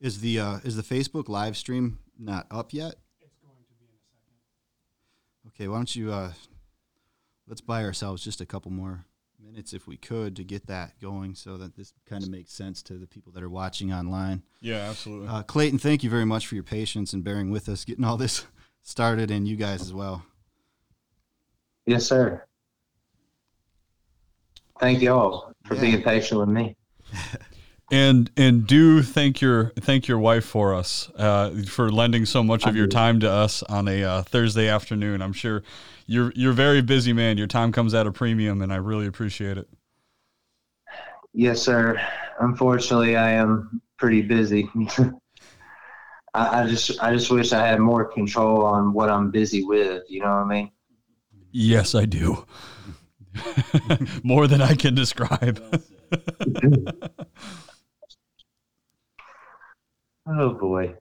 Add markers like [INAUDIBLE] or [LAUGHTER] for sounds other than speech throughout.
Is the uh, is the Facebook live stream not up yet? It's going to be in a second. Okay, why don't you uh, let's buy ourselves just a couple more minutes if we could to get that going, so that this kind of makes sense to the people that are watching online. Yeah, absolutely. Uh, Clayton, thank you very much for your patience and bearing with us, getting all this [LAUGHS] started, and you guys as well. Yes, sir. Thank y'all for Yeah. being patient with me. [LAUGHS] and and do thank your thank your wife for us uh, for lending so much of your time to us on a uh, Thursday afternoon. I'm sure you're you're very busy, man. Your time comes at a premium, and I really appreciate it. Yes, sir. Unfortunately, I am pretty busy. [LAUGHS] I, I just, I just wish I had more control on what I'm busy with. You know what I mean? Yes, I do. [LAUGHS] More than I can describe. [LAUGHS] Oh boy.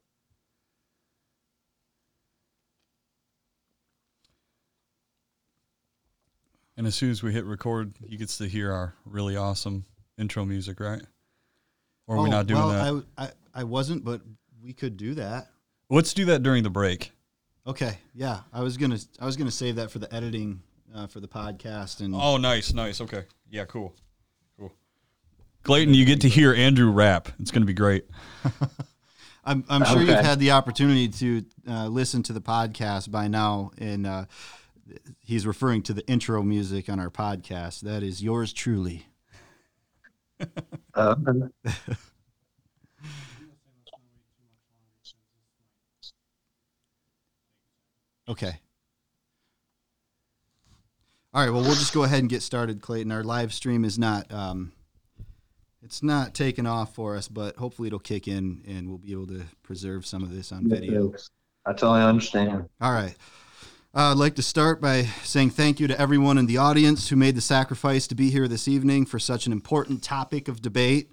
and as soon as we hit record, he gets to hear our really awesome intro music, right? Or are we Oh, not doing well, that? I, I I wasn't, but we could do that. Let's do that during the break. Okay, yeah, I was gonna I was gonna save that for the editing uh, for the podcast, and Oh, nice, nice. Okay. Yeah, cool. Cool. Clayton, you get to hear Andrew rap. It's going to be great. [LAUGHS] I'm I'm sure you've had the opportunity to uh, listen to the podcast by now, and uh, he's referring to the intro music on our podcast. That is yours truly. Uh, [LAUGHS] Okay. All right. Well, we'll just go ahead and get started, Clayton. Our live stream is not um, it's not taken off for us, but hopefully it'll kick in, and we'll be able to preserve some of this on video. That's all I totally understand. All right. Uh, I'd like to start by saying thank you to everyone in the audience who made the sacrifice to be here this evening for such an important topic of debate.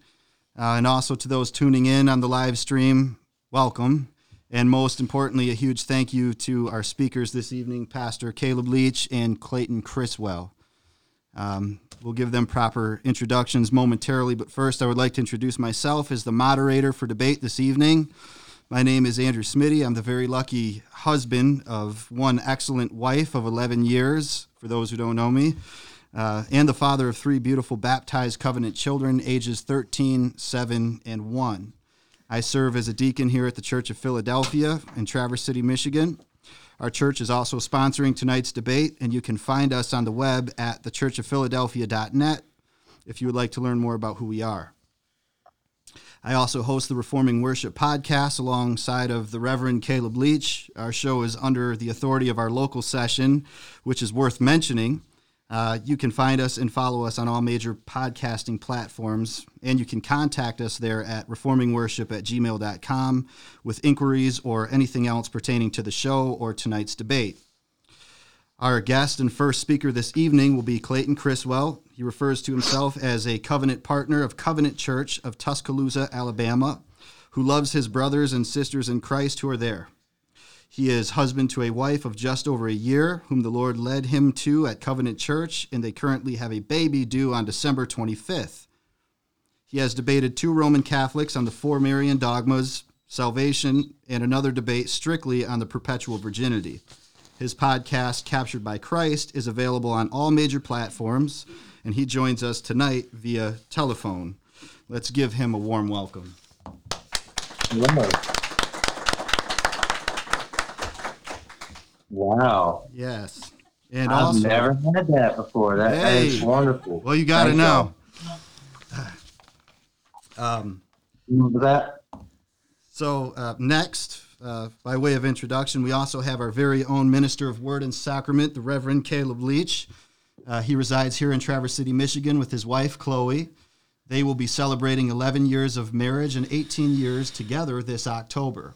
Uh, and also to those tuning in on the live stream, welcome. And most importantly, a huge thank you to our speakers this evening, Pastor Caleb Leach and Clayton Criswell. Um, we'll give them proper introductions momentarily, but first, I would like to introduce myself as the moderator for debate this evening. My name is Andrew Smitty. I'm the very lucky husband of one excellent wife of 11 years, for those who don't know me, uh, and the father of three beautiful baptized covenant children, ages 13, 7, and 1. I serve as a deacon here at the Church of Philadelphia in Traverse City, Michigan. Our church is also sponsoring tonight's debate, and you can find us on the web at thechurchofphiladelphia.net if you would like to learn more about who we are. I also host the Reforming Worship podcast alongside of the Reverend Caleb Leach. Our show is under the authority of our local session, which is worth mentioning. Uh, you can find us and follow us on all major podcasting platforms, and you can contact us there at reformingworship at gmail.com with inquiries or anything else pertaining to the show or tonight's debate. Our guest and first speaker this evening will be Clayton Criswell. He refers to himself as a covenant partner of Covenant Church of Tuscaloosa, Alabama, who loves his brothers and sisters in Christ who are there. He is husband to a wife of just over a year, whom the Lord led him to at Covenant Church, and they currently have a baby due on December 25th. He has debated two Roman Catholics on the four Marian dogmas, salvation, and another debate strictly on the perpetual virginity. His podcast, Captured by Christ, is available on all major platforms, and he joins us tonight via telephone. Let's give him a warm welcome. Wow. Yes. And I've also, never had that before. That Hey. is wonderful. well, you got to know. Um, y'all. That So, uh, next, uh, by way of introduction, we also have our very own minister of word and sacrament, the Reverend Caleb Leach. Uh, he resides here in Traverse City, Michigan, with his wife, Chloe. They will be celebrating 11 years of marriage and 18 years together this October.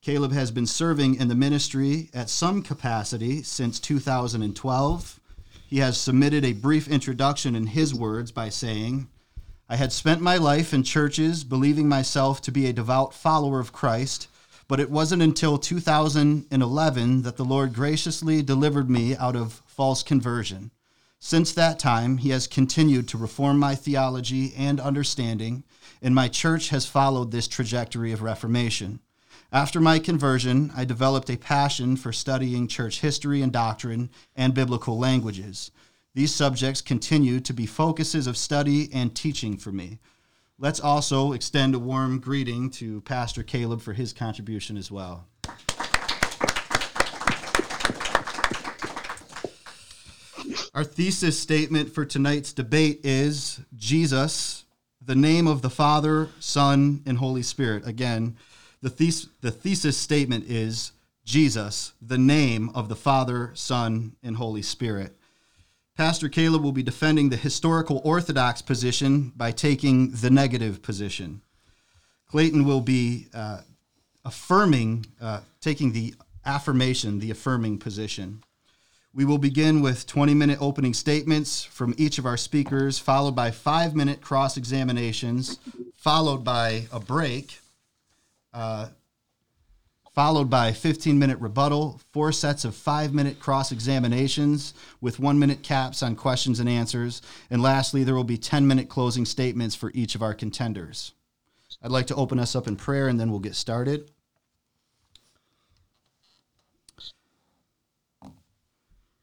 Caleb has been serving in the ministry at some capacity since 2012. He has submitted a brief introduction in his words by saying, I had spent my life in churches believing myself to be a devout follower of Christ, but it wasn't until 2011 that the Lord graciously delivered me out of false conversion. Since that time, he has continued to reform my theology and understanding, and my church has followed this trajectory of reformation. After my conversion, I developed a passion for studying church history and doctrine and biblical languages. These subjects continue to be focuses of study and teaching for me. Let's also extend a warm greeting to Pastor Caleb for his contribution as well. Our thesis statement for tonight's debate is Jesus, the name of the Father, Son, and Holy Spirit. Again, the, thes- the thesis statement is Jesus, the name of the Father, Son, and Holy Spirit. Pastor Caleb will be defending the historical Orthodox position by taking the negative position. Clayton will be uh, affirming, uh, taking the affirmation, the affirming position. We will begin with 20 minute opening statements from each of our speakers, followed by five minute cross examinations, followed by a break, uh, followed by 15 minute rebuttal, four sets of five minute cross examinations with one minute caps on questions and answers, and lastly, there will be 10 minute closing statements for each of our contenders. I'd like to open us up in prayer and then we'll get started.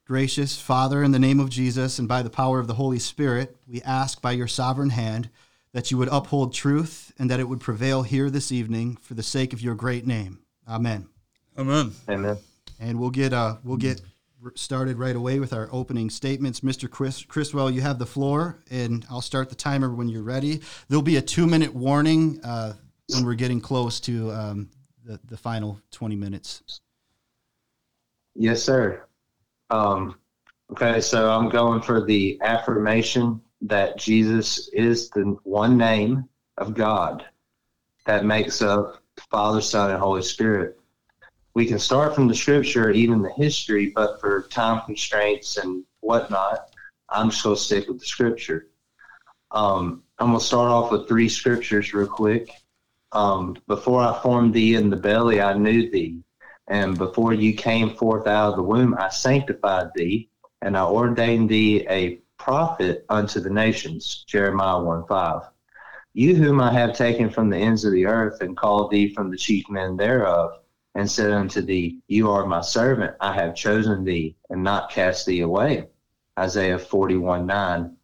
Gracious Father, in the name of Jesus and by the power of the Holy Spirit, we ask by your sovereign hand that you would uphold truth and that it would prevail here this evening for the sake of your great name. Amen. Amen. Amen. And we'll get uh, we'll get started right away with our opening statements. Mr. Chris Criswell, you have the floor, and I'll start the timer when you're ready. There'll be a two minute warning uh, when we're getting close to um, the the final 20 minutes. Yes, sir. Um, okay, so I'm going for the affirmation that Jesus is the one name of God that makes up Father, Son, and Holy Spirit. We can start from the scripture, even the history, but for time constraints and whatnot, I'm just going to stick with the scripture. Um, I'm going to start off with three scriptures real quick. Um, before I formed thee in the belly, I knew thee. And before you came forth out of the womb, I sanctified thee, and I ordained thee a prophet unto the nations. Jeremiah 1 5. You whom I have taken from the ends of the earth, and called thee from the chief men thereof, and said unto thee, You are my servant, I have chosen thee, and not cast thee away. Isaiah 41 9.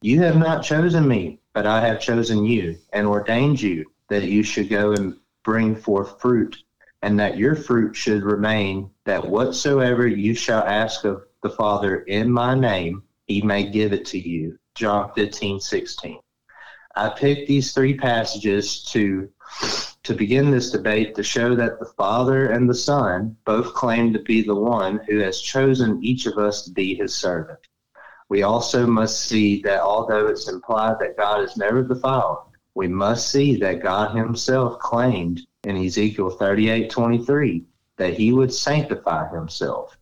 You have not chosen me, but I have chosen you, and ordained you that you should go and bring forth fruit and that your fruit should remain, that whatsoever you shall ask of the Father in my name, he may give it to you. John 15, 16. I picked these three passages to to begin this debate to show that the Father and the Son both claim to be the one who has chosen each of us to be his servant. We also must see that although it's implied that God is never defiled, we must see that God himself claimed in Ezekiel 38 23 that he would sanctify himself.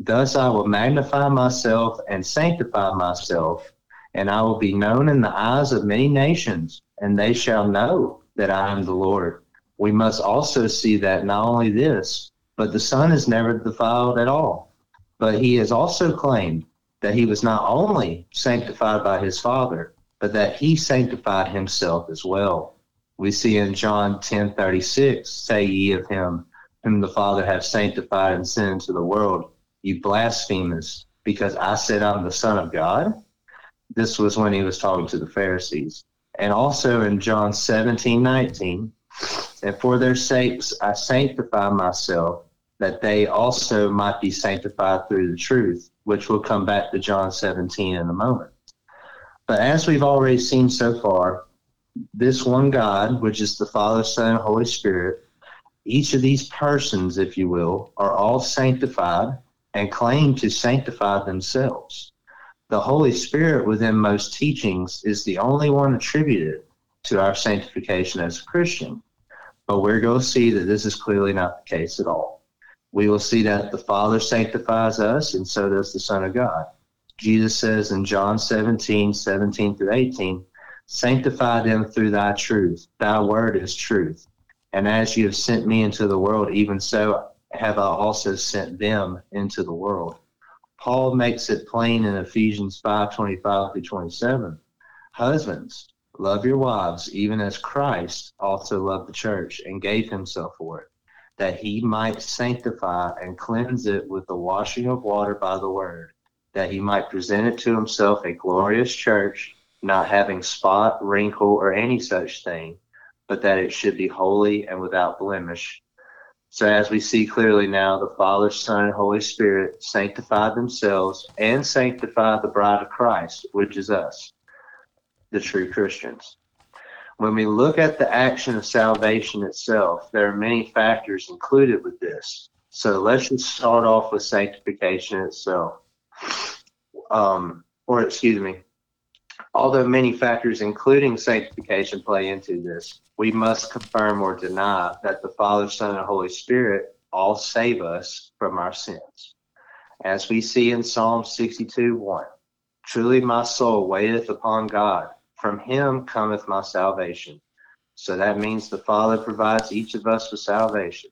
Thus I will magnify myself and sanctify myself, and I will be known in the eyes of many nations, and they shall know that I am the Lord. We must also see that not only this, but the Son is never defiled at all. But he has also claimed that he was not only sanctified by his Father, but that he sanctified himself as well we see in John 10 36, say ye of him whom the Father hath sanctified and sent into the world, you blasphemous, because I said I'm the Son of God. This was when he was talking to the Pharisees. And also in John 17 19, and for their sakes I sanctify myself, that they also might be sanctified through the truth, which will come back to John 17 in a moment. But as we've already seen so far, this one God, which is the Father, Son, Holy Spirit, each of these persons, if you will, are all sanctified and claim to sanctify themselves. The Holy Spirit, within most teachings, is the only one attributed to our sanctification as a Christian. But we're going to see that this is clearly not the case at all. We will see that the Father sanctifies us, and so does the Son of God. Jesus says in John 17, 17 through 18, Sanctify them through thy truth. Thy word is truth. And as you have sent me into the world, even so have I also sent them into the world. Paul makes it plain in Ephesians 5 25 through 27. Husbands, love your wives, even as Christ also loved the church and gave himself for it, that he might sanctify and cleanse it with the washing of water by the word, that he might present it to himself a glorious church, not having spot, wrinkle, or any such thing, but that it should be holy and without blemish. So, as we see clearly now, the Father, Son, and Holy Spirit sanctify themselves and sanctify the bride of Christ, which is us, the true Christians. When we look at the action of salvation itself, there are many factors included with this. So, let's just start off with sanctification itself. Um, or, excuse me, although many factors, including sanctification, play into this, we must confirm or deny that the Father, Son, and Holy Spirit all save us from our sins. As we see in Psalm 62 1, truly my soul waiteth upon God, from him cometh my salvation. So that means the Father provides each of us with salvation.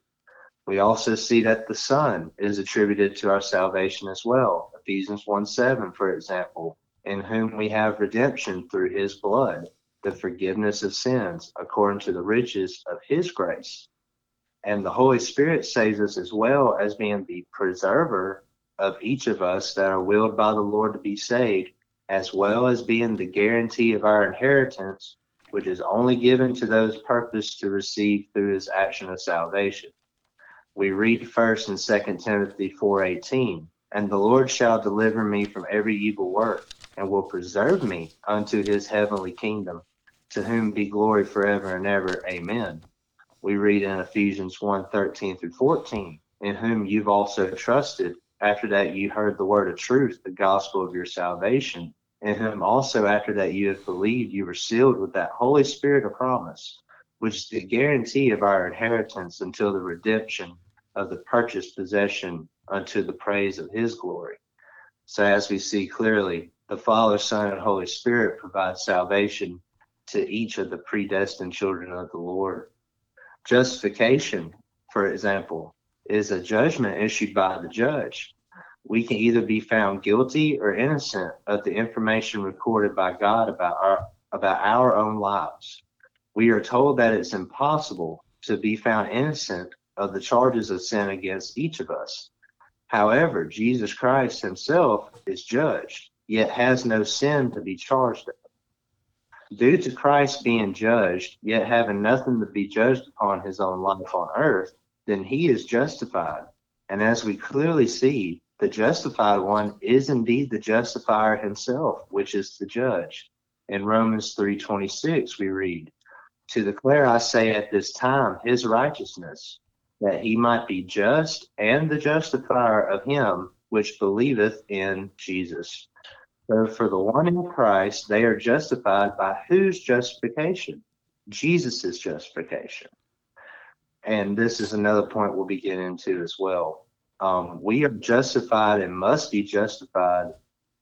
We also see that the Son is attributed to our salvation as well. Ephesians 1 7, for example, in whom we have redemption through his blood the forgiveness of sins according to the riches of his grace. And the Holy Spirit saves us as well as being the preserver of each of us that are willed by the Lord to be saved, as well as being the guarantee of our inheritance, which is only given to those purposed to receive through his action of salvation. We read first in 2 Timothy 4:18, and the Lord shall deliver me from every evil work, and will preserve me unto his heavenly kingdom to whom be glory forever and ever. Amen. We read in Ephesians 1 13 through 14, in whom you've also trusted. After that, you heard the word of truth, the gospel of your salvation, in whom also after that you have believed, you were sealed with that Holy Spirit of promise, which is the guarantee of our inheritance until the redemption of the purchased possession unto the praise of his glory. So, as we see clearly, the Father, Son, and Holy Spirit provide salvation to each of the predestined children of the Lord. Justification, for example, is a judgment issued by the judge. We can either be found guilty or innocent of the information recorded by God about our about our own lives. We are told that it's impossible to be found innocent of the charges of sin against each of us. However, Jesus Christ himself is judged, yet has no sin to be charged of due to Christ being judged, yet having nothing to be judged upon his own life on earth, then he is justified. And as we clearly see, the justified one is indeed the justifier himself, which is the judge. In Romans 3:26 we read, "To declare I say at this time his righteousness, that he might be just and the justifier of him which believeth in Jesus." So for the one in Christ, they are justified by whose justification? Jesus' justification. And this is another point we'll be getting into as well. Um, we are justified and must be justified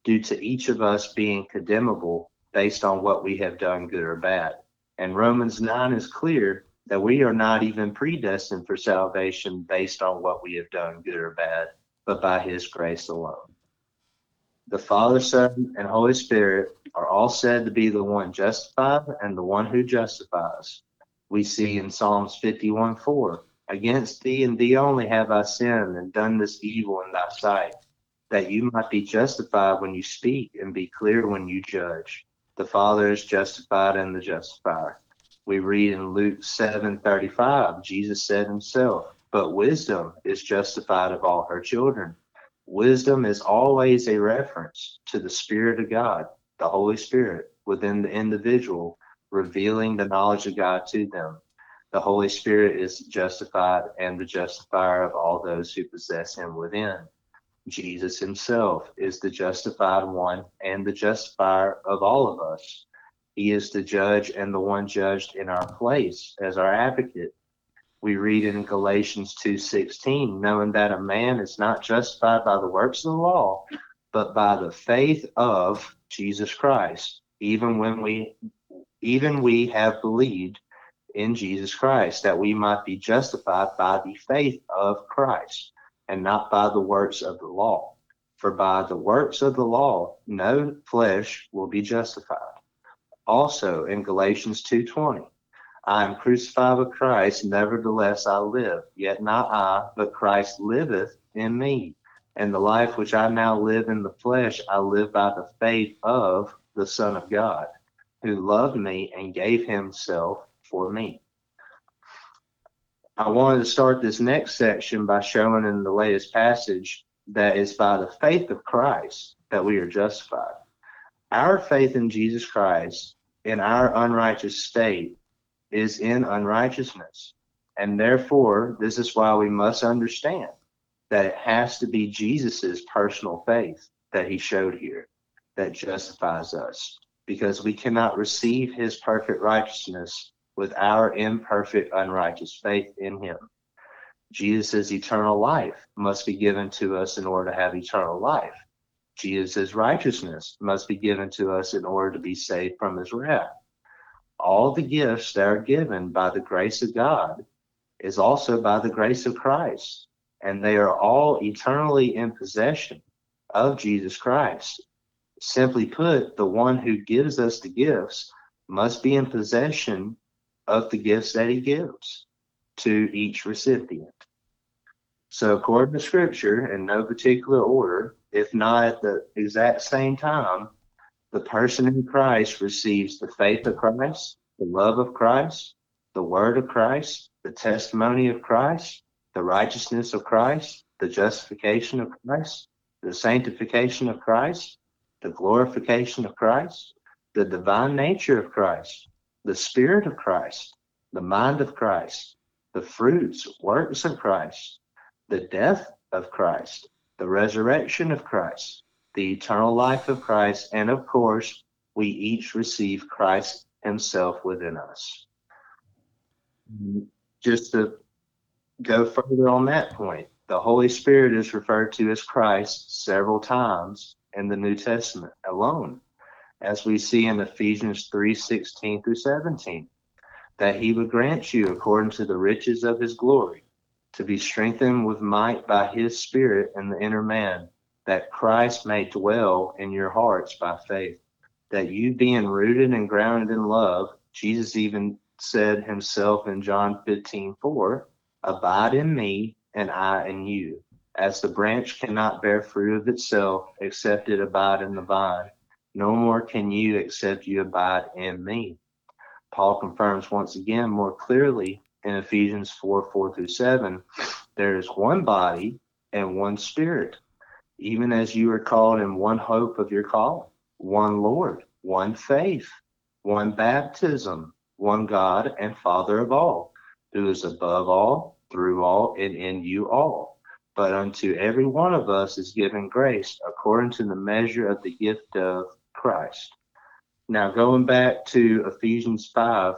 due to each of us being condemnable based on what we have done, good or bad. And Romans 9 is clear that we are not even predestined for salvation based on what we have done, good or bad, but by his grace alone the Father, Son, and Holy Spirit are all said to be the one justified and the one who justifies. We see in Psalms 51 4, Against thee and thee only have I sinned and done this evil in thy sight, that you might be justified when you speak and be clear when you judge. The Father is justified and the justifier. We read in Luke 7 35, Jesus said himself, But wisdom is justified of all her children Wisdom is always a reference to the Spirit of God, the Holy Spirit within the individual, revealing the knowledge of God to them. The Holy Spirit is justified and the justifier of all those who possess Him within. Jesus Himself is the justified one and the justifier of all of us. He is the judge and the one judged in our place as our advocate we read in Galatians 2:16, knowing that a man is not justified by the works of the law, but by the faith of Jesus Christ, even when we even we have believed in Jesus Christ, that we might be justified by the faith of Christ and not by the works of the law. For by the works of the law, no flesh will be justified. Also in Galatians 2.20, I am crucified with Christ, nevertheless I live, yet not I, but Christ liveth in me. And the life which I now live in the flesh, I live by the faith of the Son of God, who loved me and gave himself for me. I wanted to start this next section by showing in the latest passage that it's by the faith of Christ that we are justified. Our faith in Jesus Christ in our unrighteous state is in unrighteousness. And therefore, this is why we must understand that it has to be Jesus's personal faith that he showed here that justifies us because we cannot receive his perfect righteousness with our imperfect, unrighteous faith in him. Jesus' eternal life must be given to us in order to have eternal life. Jesus' righteousness must be given to us in order to be saved from his wrath. All the gifts that are given by the grace of God is also by the grace of Christ, and they are all eternally in possession of Jesus Christ. Simply put, the one who gives us the gifts must be in possession of the gifts that he gives to each recipient. So, according to scripture, in no particular order, if not at the exact same time, the person in Christ receives the faith of Christ, the love of Christ, the word of Christ, the testimony of Christ, the righteousness of Christ, the justification of Christ, the sanctification of Christ, the glorification of Christ, the divine nature of Christ, the spirit of Christ, the mind of Christ, the fruits, works of Christ, the death of Christ, the resurrection of Christ, the eternal life of Christ, and of course, we each receive Christ Himself within us. Just to go further on that point, the Holy Spirit is referred to as Christ several times in the New Testament alone, as we see in Ephesians 3 16 through 17, that He would grant you, according to the riches of His glory, to be strengthened with might by his spirit in the inner man, that Christ may dwell in your hearts by faith, that you being rooted and grounded in love, Jesus even said himself in John 15, 4, abide in me and I in you. As the branch cannot bear fruit of itself except it abide in the vine, no more can you except you abide in me. Paul confirms once again more clearly in Ephesians 4 4 through 7, there is one body and one spirit, even as you are called in one hope of your call, one Lord, one faith, one baptism, one God and Father of all, who is above all, through all, and in you all. But unto every one of us is given grace according to the measure of the gift of Christ. Now, going back to Ephesians 5,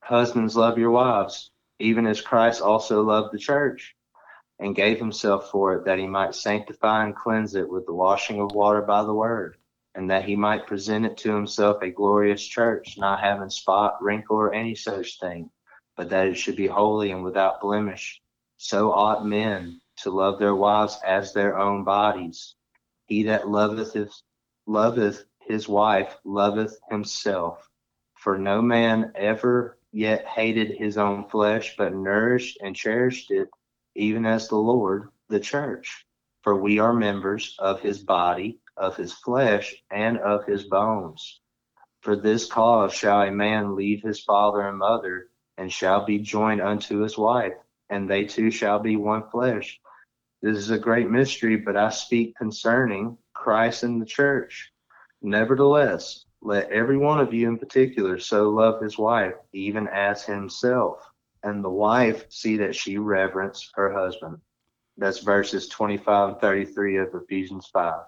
Husbands, love your wives, even as Christ also loved the church and gave himself for it, that he might sanctify and cleanse it with the washing of water by the word, and that he might present it to himself a glorious church, not having spot, wrinkle, or any such thing, but that it should be holy and without blemish. So ought men to love their wives as their own bodies. He that loveth his, loveth his wife loveth himself. For no man ever yet hated his own flesh, but nourished and cherished it, even as the Lord, the church. For we are members of his body, of his flesh, and of his bones. For this cause shall a man leave his father and mother, and shall be joined unto his wife, and they two shall be one flesh. This is a great mystery, but I speak concerning Christ and the church. Nevertheless, let every one of you in particular so love his wife, even as himself, and the wife see that she reverence her husband. That's verses 25 and 33 of Ephesians 5.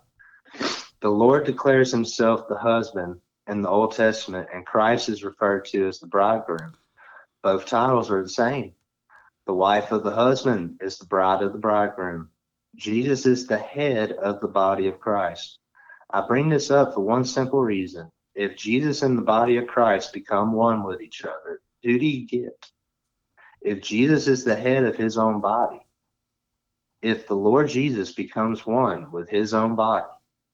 The Lord declares himself the husband in the Old Testament, and Christ is referred to as the bridegroom. Both titles are the same. The wife of the husband is the bride of the bridegroom. Jesus is the head of the body of Christ. I bring this up for one simple reason if Jesus and the body of Christ become one with each other, who do you get? If Jesus is the head of his own body, if the Lord Jesus becomes one with his own body,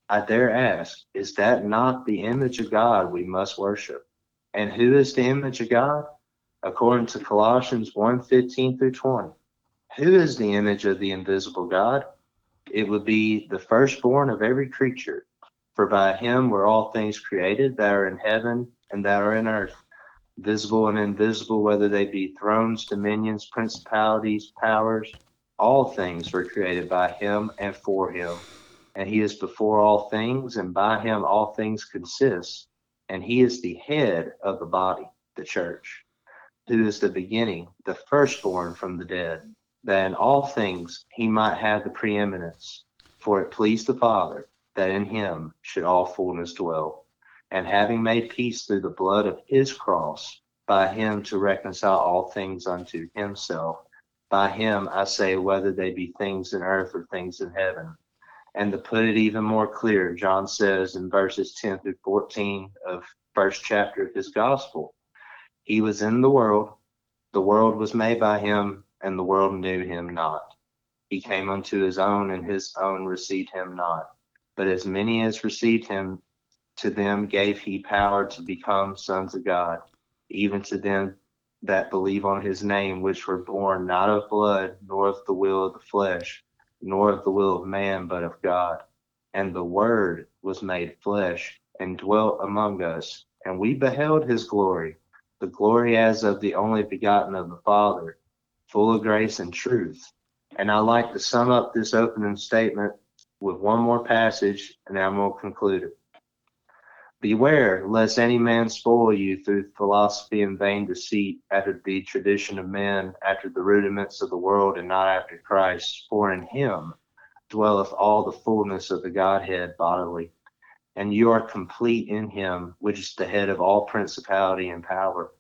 I dare ask, is that not the image of God we must worship? And who is the image of God? According to Colossians 1 15 through 20. Who is the image of the invisible God? It would be the firstborn of every creature. For by him were all things created that are in heaven and that are in earth, visible and invisible, whether they be thrones, dominions, principalities, powers. All things were created by him and for him. And he is before all things, and by him all things consist. And he is the head of the body, the church, who is the beginning, the firstborn from the dead, that in all things he might have the preeminence. For it pleased the Father that in him should all fullness dwell. And having made peace through the blood of his cross, by him to reconcile all things unto himself. By him I say, whether they be things in earth or things in heaven. And to put it even more clear, John says in verses 10 through 14 of first chapter of his gospel, he was in the world, the world was made by him, and the world knew him not. He came unto his own, and his own received him not. But as many as received him, to them gave he power to become sons of God, even to them that believe on his name, which were born not of blood, nor of the will of the flesh, nor of the will of man, but of God. And the Word was made flesh and dwelt among us, and we beheld his glory, the glory as of the only begotten of the Father, full of grace and truth. And I like to sum up this opening statement with one more passage, and I'm going to conclude it. Beware lest any man spoil you through philosophy and vain deceit, after the tradition of men, after the rudiments of the world, and not after Christ. For in him dwelleth all the fullness of the Godhead bodily. And you are complete in him, which is the head of all principality and power,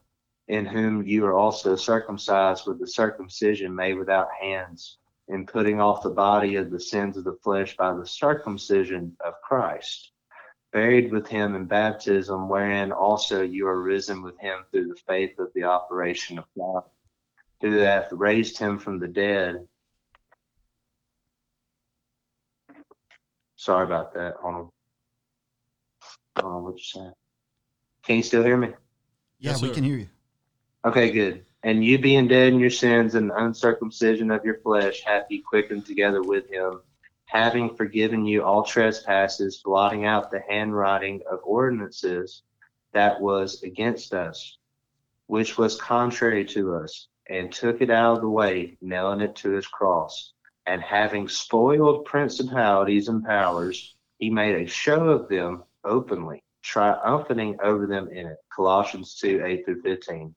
in whom you are also circumcised with the circumcision made without hands, in putting off the body of the sins of the flesh by the circumcision of Christ buried with him in baptism, wherein also you are risen with him through the faith of the operation of God, who hath raised him from the dead. Sorry about that. Hold on. Hold on, what you saying? Can you still hear me? Yeah, Yes, we sir. can hear you. Okay, good. And you being dead in your sins and the uncircumcision of your flesh hath he quickened together with him, having forgiven you all trespasses, blotting out the handwriting of ordinances that was against us, which was contrary to us, and took it out of the way, nailing it to his cross. And having spoiled principalities and powers, he made a show of them openly, triumphing over them in it. Colossians 2 8 through 15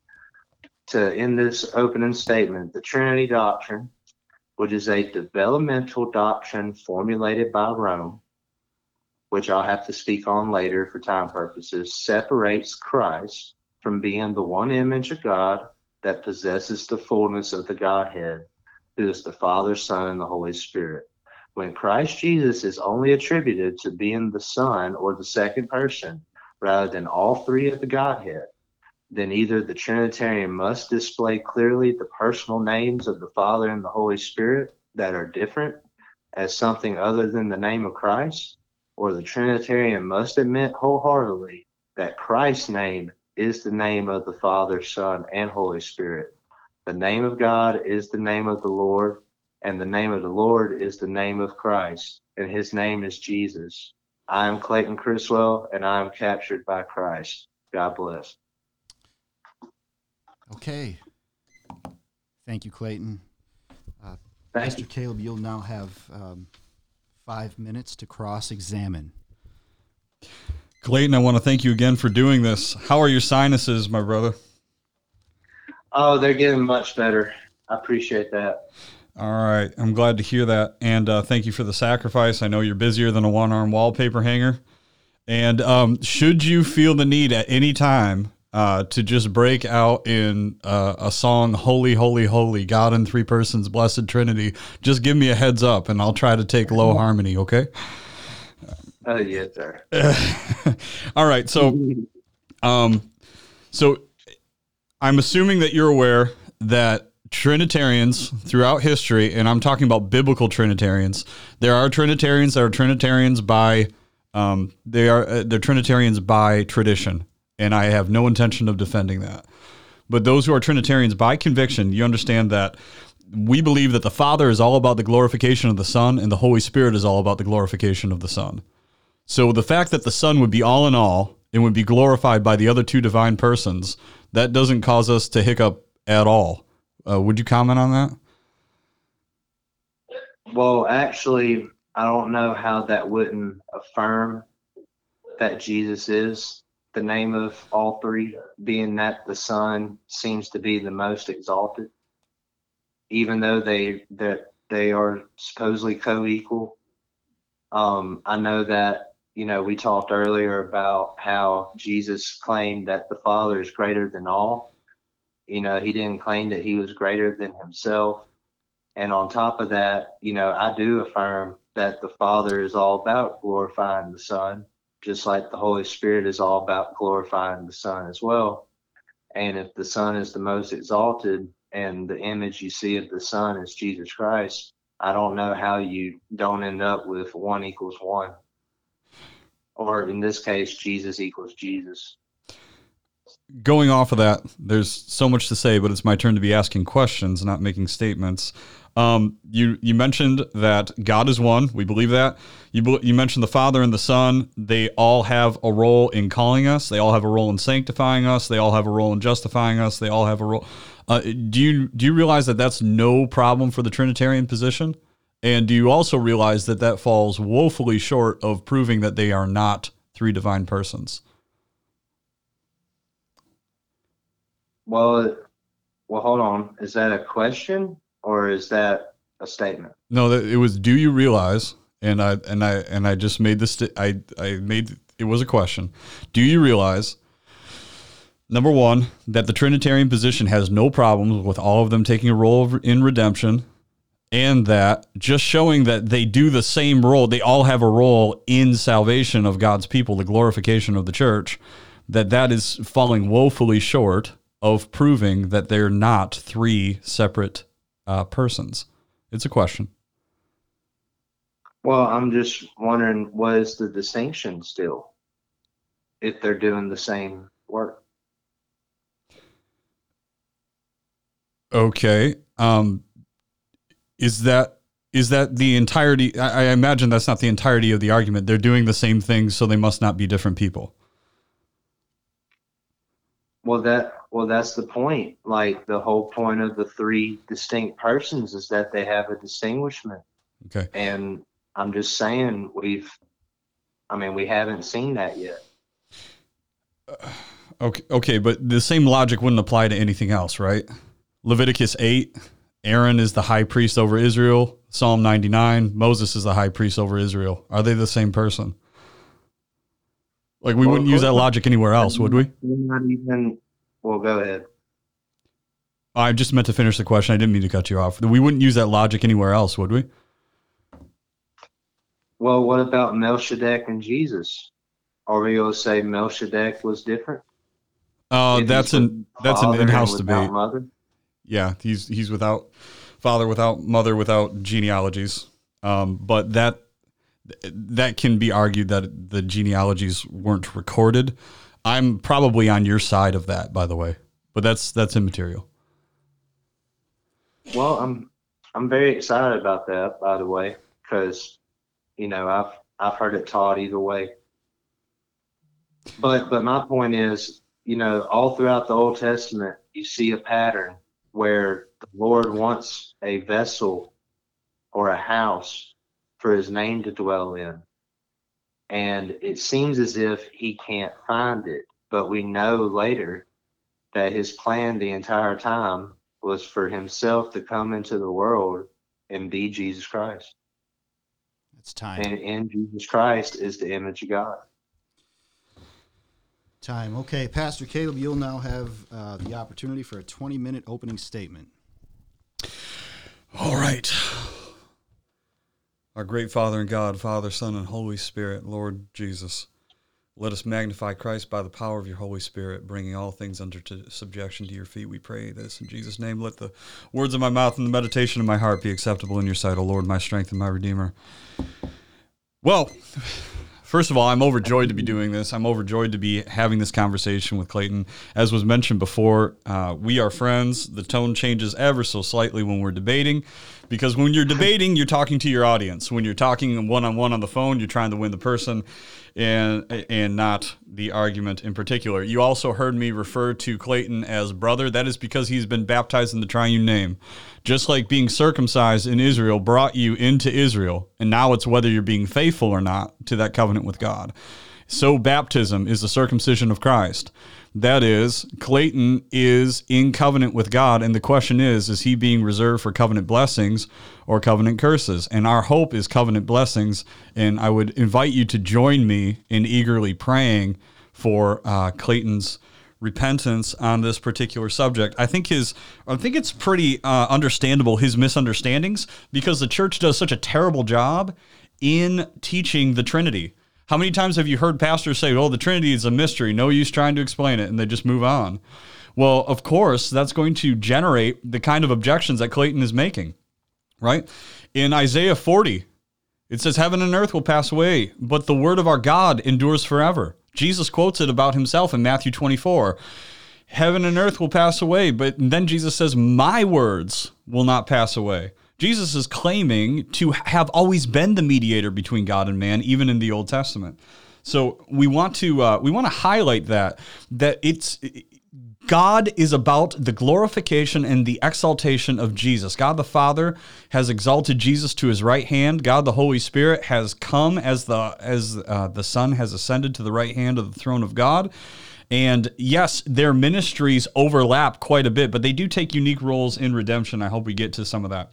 to end this opening statement, the Trinity doctrine, which is a developmental doctrine formulated by Rome, which I'll have to speak on later for time purposes, separates Christ from being the one image of God that possesses the fullness of the Godhead, who is the Father, Son, and the Holy Spirit. When Christ Jesus is only attributed to being the Son or the second person, rather than all three of the Godhead, then either the Trinitarian must display clearly the personal names of the Father and the Holy Spirit that are different as something other than the name of Christ, or the Trinitarian must admit wholeheartedly that Christ's name is the name of the Father, Son, and Holy Spirit. The name of God is the name of the Lord, and the name of the Lord is the name of Christ, and his name is Jesus. I am Clayton Criswell, and I am captured by Christ. God bless. Okay. Thank you, Clayton. Thank Mr. you. Caleb, you'll now have um, five minutes to cross examine. Clayton, I want to thank you again for doing this. How are your sinuses, my brother? Oh, they're getting much better. I appreciate that. All right. I'm glad to hear that. And uh, thank you for the sacrifice. I know you're busier than a one arm wallpaper hanger. And um, should you feel the need at any time uh, to just break out in uh, a song, Holy, Holy, Holy, God in Three Persons, Blessed Trinity, just give me a heads up and I'll try to take low harmony, okay? Oh, yes, sir. [LAUGHS] All right. So, um, so I'm assuming that you're aware that Trinitarians throughout history, and I'm talking about biblical Trinitarians. There are Trinitarians that are Trinitarians by um, they are uh, they're Trinitarians by tradition, and I have no intention of defending that. But those who are Trinitarians by conviction, you understand that we believe that the Father is all about the glorification of the Son, and the Holy Spirit is all about the glorification of the Son. So the fact that the Son would be all in all and would be glorified by the other two divine persons, that doesn't cause us to hiccup at all. Uh, would you comment on that? Well, actually, I don't know how that wouldn't affirm that Jesus is the name of all three, being that the Son seems to be the most exalted, even though they that they are supposedly co-equal. Um, I know that you know we talked earlier about how Jesus claimed that the Father is greater than all. You know, he didn't claim that he was greater than himself. And on top of that, you know, I do affirm that the Father is all about glorifying the Son, just like the Holy Spirit is all about glorifying the Son as well. And if the Son is the most exalted and the image you see of the Son is Jesus Christ, I don't know how you don't end up with one equals one. Or in this case, Jesus equals Jesus going off of that, there's so much to say, but it's my turn to be asking questions, not making statements. Um, you you mentioned that God is one. We believe that. You you mentioned the Father and the Son. They all have a role in calling us. They all have a role in sanctifying us. They all have a role in justifying us. They all have a role. Uh, do you do you realize that that's no problem for the Trinitarian position? And do you also realize that that falls woefully short of proving that they are not three divine persons? Well, well, hold on. Is that a question or is that a statement? No, it was. Do you realize? And I and I and I just made this. I I made it was a question. Do you realize? Number one, that the Trinitarian position has no problems with all of them taking a role in redemption, and that just showing that they do the same role, they all have a role in salvation of God's people, the glorification of the church, that that is falling woefully short of proving that they're not three separate uh, persons? It's a question. Well, I'm just wondering what is the distinction still if they're doing the same work? Okay. Um, is that is that the entirety? I, I imagine that's not the entirety of the argument. They're doing the same thing, so they must not be different people. Well, that well, that's the point. Like the whole point of the three distinct persons is that they have a distinguishment. Okay. And I'm just saying we've, I mean, we haven't seen that yet. Uh, okay. Okay, but the same logic wouldn't apply to anything else, right? Leviticus eight. Aaron is the high priest over Israel. Psalm 99, Moses is the high priest over Israel. Are they the same person? Like we well, wouldn't use that logic anywhere else, would we? Not even. Well, go ahead. I just meant to finish the question. I didn't mean to cut you off. We wouldn't use that logic anywhere else, would we? Well, what about Melchizedek and Jesus? Are we going to say Melchizedek was different? Uh, that's an that's an in-house debate. Mother? Yeah, he's he's without father, without mother, without genealogies. Um, but that that can be argued that the genealogies weren't recorded. I'm probably on your side of that, by the way, but that's that's immaterial. Well, I'm I'm very excited about that, by the way, because you know I've I've heard it taught either way. But but my point is, you know, all throughout the Old Testament, you see a pattern where the Lord wants a vessel or a house for his name to dwell in. And it seems as if he can't find it, but we know later that his plan the entire time was for himself to come into the world and be Jesus Christ. It's time. And in Jesus Christ is the image of God. Time. Okay, Pastor Caleb, you'll now have uh, the opportunity for a 20 minute opening statement. All right. Our great Father and God, Father, Son, and Holy Spirit, Lord Jesus, Let us magnify Christ by the power of your Holy Spirit, bringing all things under subjection to your feet. We pray this in Jesus' name. Let the words of my mouth and the meditation of my heart be acceptable in your sight, O Lord, my strength and my Redeemer. Well, First of all, I'm overjoyed to be doing this. I'm overjoyed to be having this conversation with Clayton. As was mentioned before, uh, we are friends. The tone changes ever so slightly when we're debating because when you're debating, you're talking to your audience. When you're talking one on one on the phone, you're trying to win the person and and not the argument in particular. You also heard me refer to Clayton as brother. That is because he's been baptized in the triune name. Just like being circumcised in Israel brought you into Israel, and now it's whether you're being faithful or not to that covenant with God. So baptism is the circumcision of Christ. That is, Clayton is in covenant with God, and the question is, is he being reserved for covenant blessings or covenant curses? And our hope is covenant blessings. And I would invite you to join me in eagerly praying for uh, Clayton's repentance on this particular subject. I think his, I think it's pretty uh, understandable his misunderstandings because the church does such a terrible job in teaching the Trinity. How many times have you heard pastors say, "Oh, the Trinity is a mystery. No use trying to explain it," and they just move on? Well, of course, that's going to generate the kind of objections that Clayton is making, right? In Isaiah 40, it says, Heaven and earth will pass away, but the word of our God endures forever. Jesus quotes it about himself in Matthew 24. Heaven and earth will pass away, but then Jesus says, My words will not pass away. Jesus is claiming to have always been the mediator between God and man, even in the Old Testament. So we want to uh, we want to highlight that that it's God is about the glorification and the exaltation of Jesus. God the Father has exalted Jesus to His right hand. God the Holy Spirit has come as the as uh, the Son has ascended to the right hand of the throne of God. And yes, their ministries overlap quite a bit, but they do take unique roles in redemption. I hope we get to some of that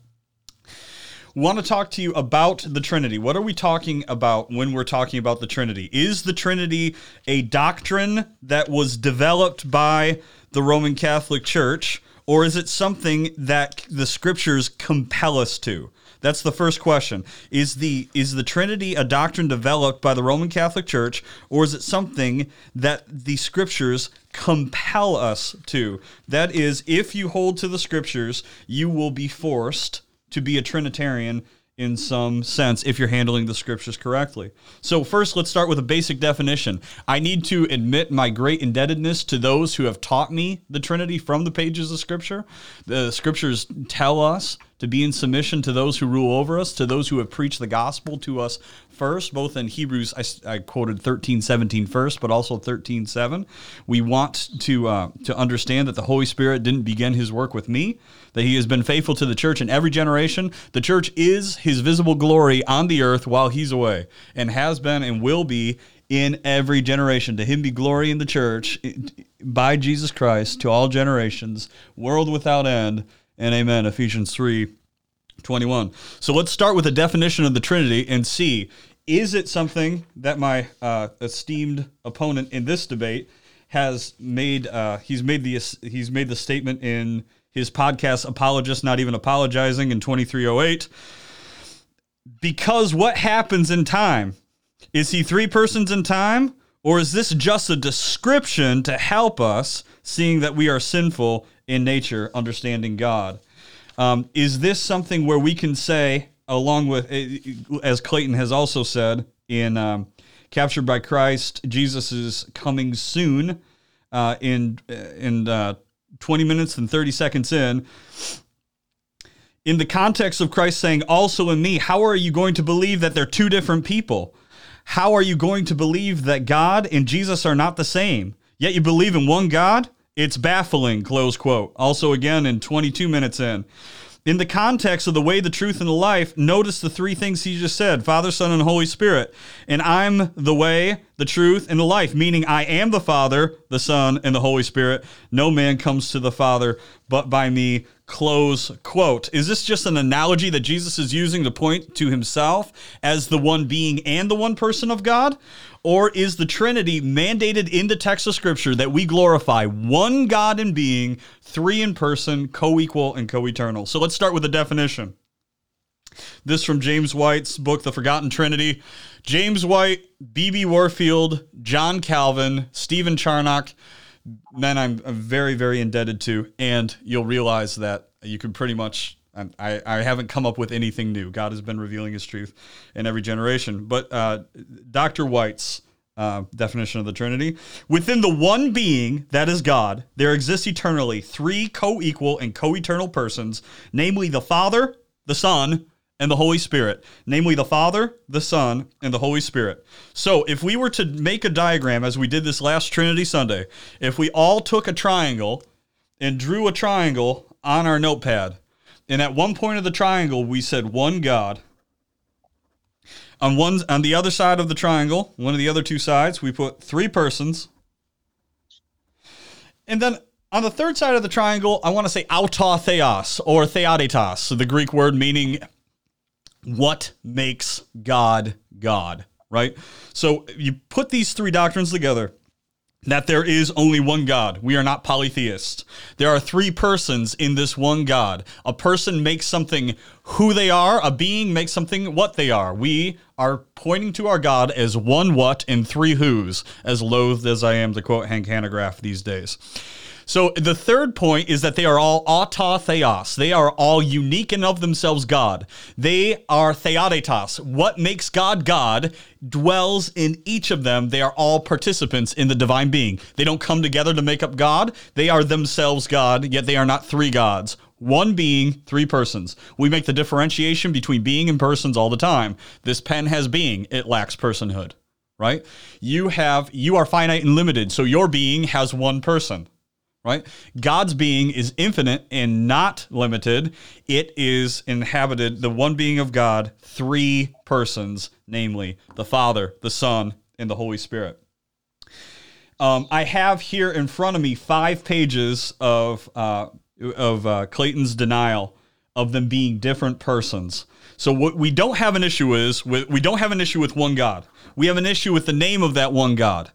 want to talk to you about the Trinity. What are we talking about when we're talking about the Trinity? Is the Trinity a doctrine that was developed by the Roman Catholic Church, or is it something that the scriptures compel us to? That's the first question. Is the is the Trinity a doctrine developed by the Roman Catholic Church or is it something that the scriptures compel us to? That is if you hold to the scriptures, you will be forced to be a Trinitarian in some sense if you're handling the scriptures correctly. So, first, let's start with a basic definition. I need to admit my great indebtedness to those who have taught me the Trinity from the pages of Scripture. The scriptures tell us to be in submission to those who rule over us, to those who have preached the gospel to us first, both in Hebrews, I, I quoted 13, 17 first, but also 13, 7. We want to, uh, to understand that the Holy Spirit didn't begin his work with me, that he has been faithful to the church in every generation. The church is his visible glory on the earth while he's away, and has been and will be in every generation. To him be glory in the church by Jesus Christ to all generations, world without end and amen. Ephesians 3 21. So let's start with a definition of the Trinity and see is it something that my uh, esteemed opponent in this debate has made? Uh, he's made the he's made the statement in his podcast "Apologist Not Even Apologizing" in 2308. Because what happens in time? Is he three persons in time, or is this just a description to help us, seeing that we are sinful in nature, understanding God. Um, is this something where we can say, along with, eh, as Clayton has also said in um, Captured by Christ, Jesus is coming soon uh, in, in uh, 20 minutes and 30 seconds in? In the context of Christ saying, also in me, how are you going to believe that they're two different people? How are you going to believe that God and Jesus are not the same? Yet you believe in one God? It's baffling, close quote. Also, again, in 22 minutes in. In the context of the way, the truth, and the life, notice the three things he just said Father, Son, and Holy Spirit. And I'm the way, the truth, and the life, meaning I am the Father, the Son, and the Holy Spirit. No man comes to the Father but by me. Close quote. Is this just an analogy that Jesus is using to point to himself as the one being and the one person of God? Or is the Trinity mandated in the text of Scripture that we glorify one God in being, three in person, co equal, and co eternal? So let's start with the definition. This from James White's book, The Forgotten Trinity. James White, B.B. Warfield, John Calvin, Stephen Charnock, men I'm, very, very indebted to. And you'll realize that you can pretty much I, I haven't come up with anything new. God has been revealing his truth in every generation. But uh, Dr. White's uh, definition of the Trinity within the one being, that is God, there exists eternally three co equal and co eternal persons, namely the Father, the Son, and the Holy Spirit, namely the Father, the Son, and the Holy Spirit. So, if we were to make a diagram as we did this last Trinity Sunday, if we all took a triangle and drew a triangle on our notepad, and at one point of the triangle we said one God, on one on the other side of the triangle, one of the other two sides, we put three persons. And then on the third side of the triangle, I want to say autotheos or theodetos, the Greek word meaning what makes God God, right? So you put these three doctrines together that there is only one God. We are not polytheists. There are three persons in this one God. A person makes something who they are, a being makes something what they are. We are pointing to our God as one what and three who's, as loathed as I am to quote Hank Hanegraaff these days. So the third point is that they are all autotheos. They are all unique and of themselves God. They are theodetos. What makes God God dwells in each of them. They are all participants in the divine being. They don't come together to make up God. They are themselves God, yet they are not three gods. One being, three persons. We make the differentiation between being and persons all the time. This pen has being, it lacks personhood, right? You have you are finite and limited, so your being has one person right? God's being is infinite and not limited. It is inhabited, the one being of God, three persons, namely the Father, the Son, and the Holy Spirit. Um, I have here in front of me five pages of uh, of uh, Clayton's denial of them being different persons. So what we don't have an issue is we don't have an issue with one God. We have an issue with the name of that one God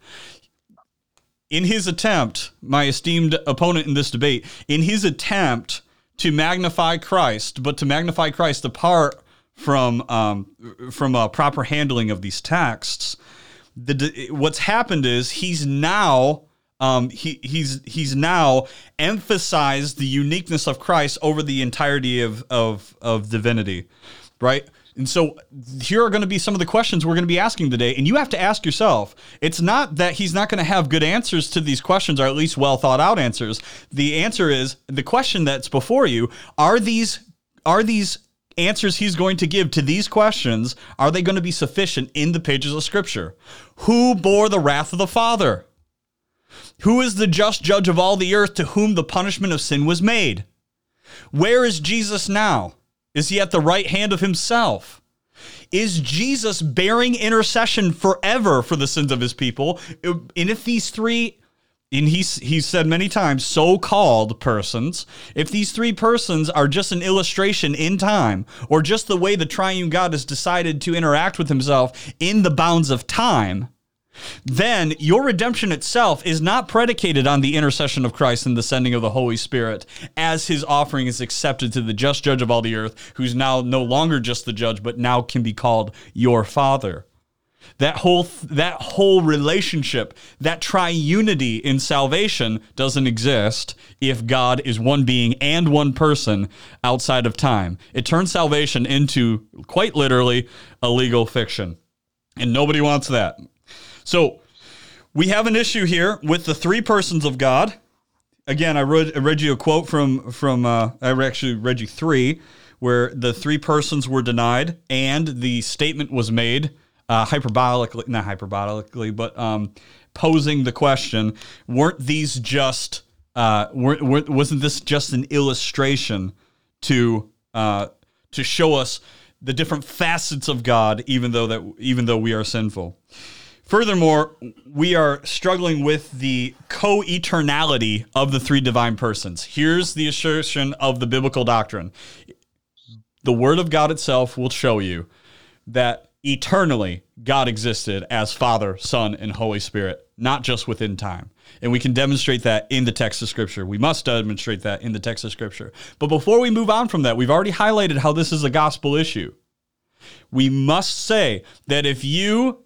in his attempt, my esteemed opponent in this debate, in his attempt to magnify Christ, but to magnify Christ apart from um, from a proper handling of these texts, the what's happened is he's now um, he he's he's now emphasized the uniqueness of Christ over the entirety of of of divinity, right? And so here are going to be some of the questions we're going to be asking today. And you have to ask yourself it's not that he's not going to have good answers to these questions, or at least well thought out answers. The answer is the question that's before you are these, are these answers he's going to give to these questions, are they going to be sufficient in the pages of Scripture? Who bore the wrath of the Father? Who is the just judge of all the earth to whom the punishment of sin was made? Where is Jesus now? Is he at the right hand of himself? Is Jesus bearing intercession forever for the sins of his people? And if these three and he's he's said many times so-called persons if these three persons are just an illustration in time or just the way the triune god has decided to interact with himself in the bounds of time then your redemption itself is not predicated on the intercession of Christ and the sending of the Holy Spirit, as his offering is accepted to the just judge of all the earth, who's now no longer just the judge, but now can be called your father. That whole that whole relationship, that triunity in salvation doesn't exist if God is one being and one person outside of time. It turns salvation into quite literally a legal fiction. And nobody wants that. So we have an issue here with the three persons of God. Again, I read, I read you a quote from from uh, I actually read you three, where the three persons were denied, and the statement was made uh, hyperbolically, not hyperbolically, but um, posing the question: weren't these just uh, weren't, weren't, wasn't this just an illustration to uh, to show us the different facets of God, even though that even though we are sinful? Furthermore, we are struggling with the co eternality of the three divine persons. Here's the assertion of the biblical doctrine the Word of God itself will show you that eternally God existed as Father, Son, and Holy Spirit. not just within time. And we can demonstrate that in the text of Scripture. We must demonstrate that in the text of Scripture. But before we move on from that, we've already highlighted how this is a gospel issue. We must say that if you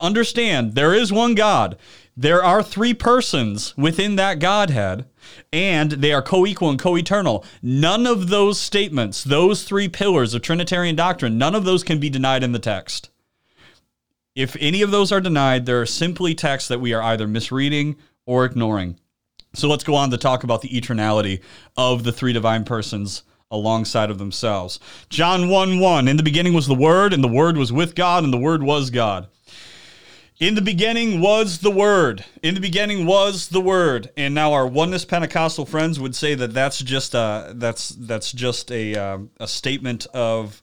understand there is one God, there are three persons within that Godhead, and they are co equal and co eternal. None of those statements, those three pillars of Trinitarian doctrine, none of those can be denied in the text. If any of those are denied, there are simply texts that we are either misreading or ignoring. So let's go on to talk about the eternality of the three divine persons alongside of themselves. John 1 1 In the beginning was the Word, and the Word was with God, and the Word was God. In the beginning was the Word. In the beginning was the Word. And now our oneness Pentecostal friends would say that that's just a that's that's just a uh, a statement of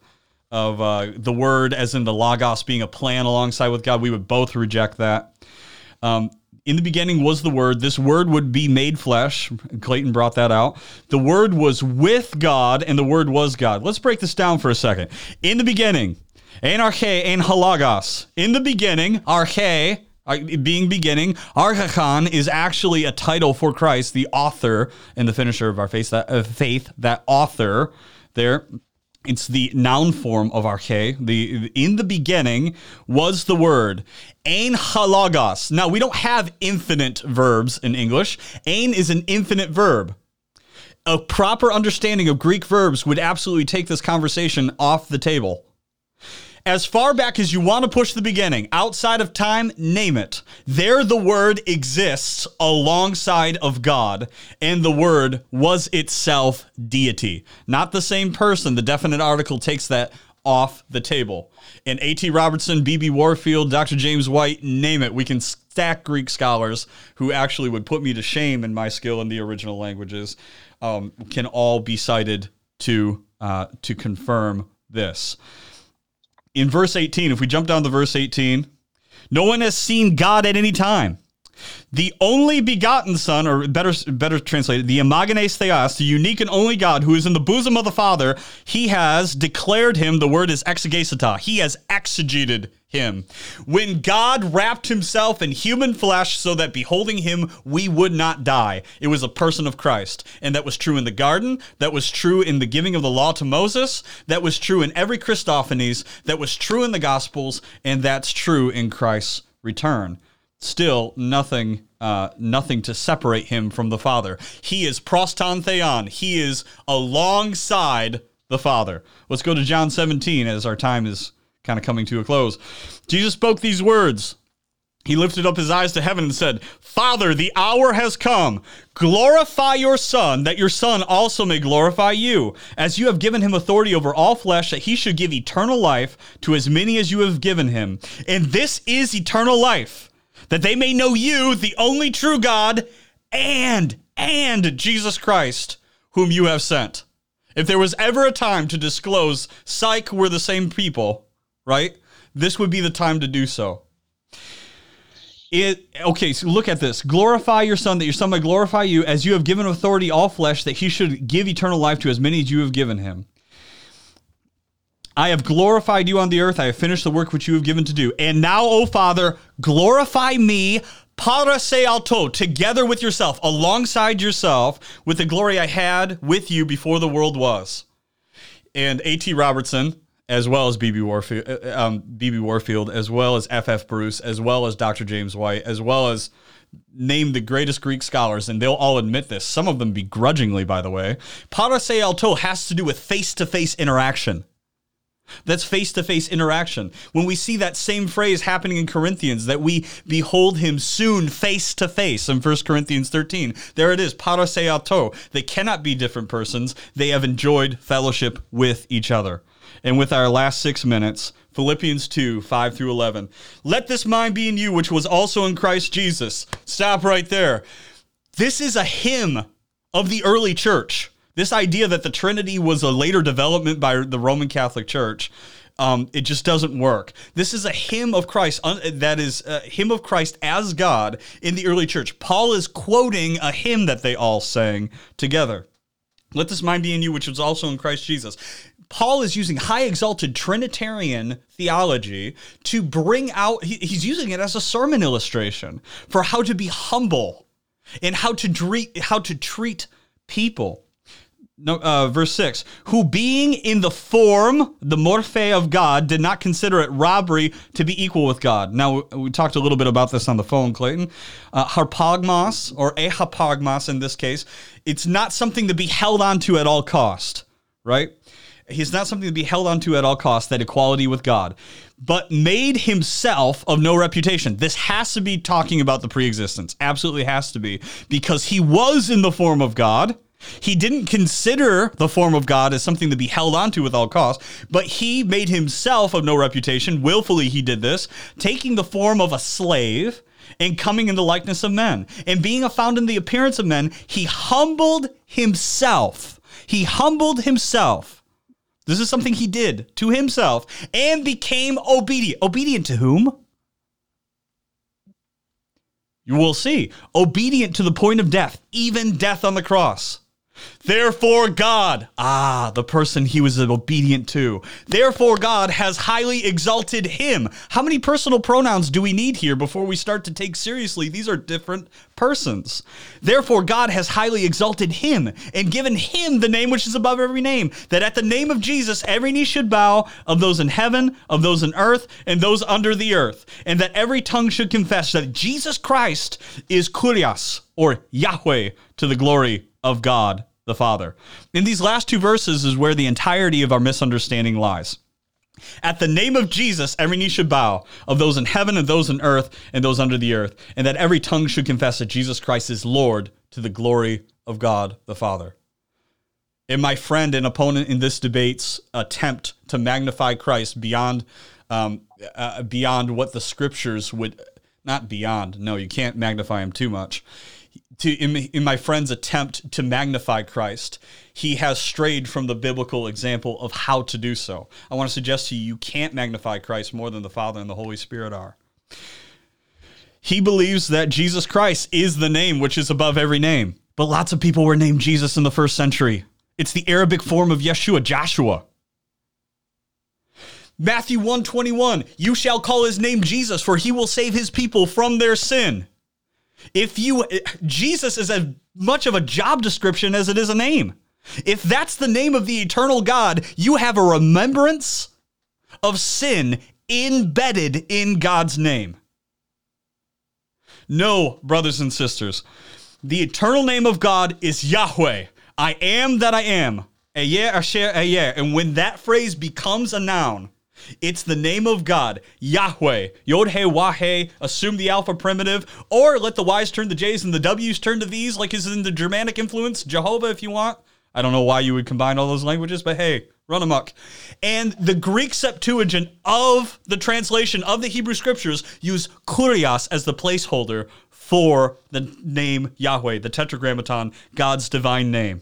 of uh, the Word, as in the Logos being a plan alongside with God. We would both reject that. Um, in the beginning was the Word. This Word would be made flesh. Clayton brought that out. The Word was with God, and the Word was God. Let's break this down for a second. In the beginning, Ein arche, ein ho logos. In the beginning, arche, uh, being beginning, archon is actually a title for Christ, the author and the finisher of our faith. That uh, faith, that author, there. It's the noun form of arche. The in the beginning was the word. Ein ho logos. Now we don't have infinite verbs in English. Ein is an infinite verb a proper understanding of Greek verbs would absolutely take this conversation off the table. As far back as you want to push the beginning, outside of time, name it. There the word exists alongside of God, and the word was itself deity. Not the same person. The definite article takes that off the table. And A.T. Robertson, B.B. Warfield, Dr. James White, name it. We can stack Greek scholars who actually would put me to shame in my skill in the original languages, um, can all be cited to uh, to confirm this in verse 18, if we jump down to verse 18, no one has seen God at any time. The only begotten Son, or better, better translated, the Monogenes Theos, the unique and only God who is in the bosom of the Father, he has declared him, the word is exegesato, he has exegeted him. When God wrapped himself in human flesh so that beholding him we would not die, it was a person of Christ. And that was true in the garden, that was true in the giving of the law to Moses, that was true in every Christophanies, that was true in the Gospels, and that's true in Christ's return still nothing uh, nothing to separate him from the Father. He is pros ton. He is alongside the Father. Let's go to John 17 as our time is kind of coming to a close. Jesus spoke these words. He lifted up his eyes to heaven and said, Father, the hour has come. Glorify your Son, that your Son also may glorify you, as you have given him authority over all flesh, that he should give eternal life to as many as you have given him. And this is eternal life that they may know you, the only true God, and and Jesus Christ, whom you have sent. If there was ever a time to disclose, psych, we're the same people, right? This would be the time to do so. It, okay, so look at this. Glorify your son, that your son may glorify you, as you have given authority all flesh, that he should give eternal life to as many as you have given him. I have glorified you on the earth. I have finished the work which you have given to do. And now, O Father, glorify me para se alto, together with yourself, alongside yourself, with the glory I had with you before the world was. And A.T. Robertson, as well as B.B. Warfield, uh, um, B.B. Warfield, as well as F.F. Bruce, as well as Dr. James White, as well as name the greatest Greek scholars, and they'll all admit this, some of them begrudgingly, by the way. Para se alto has to do with face to face interaction. That's face to face interaction. When we see that same phrase happening in Corinthians, that we behold him soon face to face in 1 Corinthians 13, there it is, paraseato. They cannot be different persons. They have enjoyed fellowship with each other. And with our last six minutes, Philippians 2, 5 through 11. Let this mind be in you, which was also in Christ Jesus. Stop right there. This is a hymn of the early church. This idea that the Trinity was a later development by the Roman Catholic Church, um, it just doesn't work. This is a hymn of Christ un- that is a hymn of Christ as God in the early church. Paul is quoting a hymn that they all sang together. Let this mind be in you, which was also in Christ Jesus. Paul is using high exalted Trinitarian theology to bring out, he, he's using it as a sermon illustration for how to be humble and how to, treat, how to treat people. No, uh, verse 6 who being in the form the morphe of god did not consider it robbery to be equal with god. Now we talked a little bit about this on the phone clayton. Uh, harpagmos or ahapagmos in this case it's not something to be held onto at all cost right he's not something to be held onto at all costs, that equality with god but made himself of no reputation this has to be talking about the pre-existence absolutely has to be because he was in the form of god he didn't consider the form of God as something to be held onto with all costs, but he made himself of no reputation. Willfully, he did this, taking the form of a slave and coming in the likeness of men. And being found in the appearance of men, he humbled himself. He humbled himself. This is something he did to himself and became obedient. Obedient to whom? You will see. Obedient to the point of death, even death on the cross. Therefore, God, ah, the person he was obedient to. Therefore, God has highly exalted him. How many personal pronouns do we need here before we start to take seriously? These are different persons. Therefore, God has highly exalted him and given him the name which is above every name, that at the name of Jesus every knee should bow, of those in heaven, of those in earth, and those under the earth, and that every tongue should confess that Jesus Christ is Kurios, or Yahweh, to the glory of God the Father. In these last two verses is where the entirety of our misunderstanding lies. At the name of Jesus, every knee should bow, of those in heaven and those in earth and those under the earth, and that every tongue should confess that Jesus Christ is Lord to the glory of God the Father. And my friend and opponent in this debate's attempt to magnify Christ beyond um, uh, beyond what the scriptures would not beyond. No, you can't magnify him too much to in, in my friend's attempt to magnify Christ, he has strayed from the biblical example of how to do so. I want to suggest to you you can't magnify Christ more than the Father and the Holy Spirit are. He believes that Jesus Christ is the name which is above every name. But lots of people were named Jesus in the first century. It's the Arabic form of Yeshua, Joshua. Matthew 121, you shall call his name Jesus, for he will save his people from their sin. If you, Jesus is as much of a job description as it is a name. If that's the name of the eternal God, you have a remembrance of sin embedded in God's name. No, brothers and sisters, the eternal name of God is Yahweh. I am that I am. And when that phrase becomes a noun, it's the name of God, Yahweh. Yod He Wahe, assume the alpha primitive, or let the Y's turn to J's and the W's turn to these, like is in the Germanic influence, Jehovah, if you want. I don't know why you would combine all those languages, but hey, run amok. And the Greek Septuagint of the translation of the Hebrew scriptures use kurios as the placeholder for the name Yahweh, the tetragrammaton, God's divine name.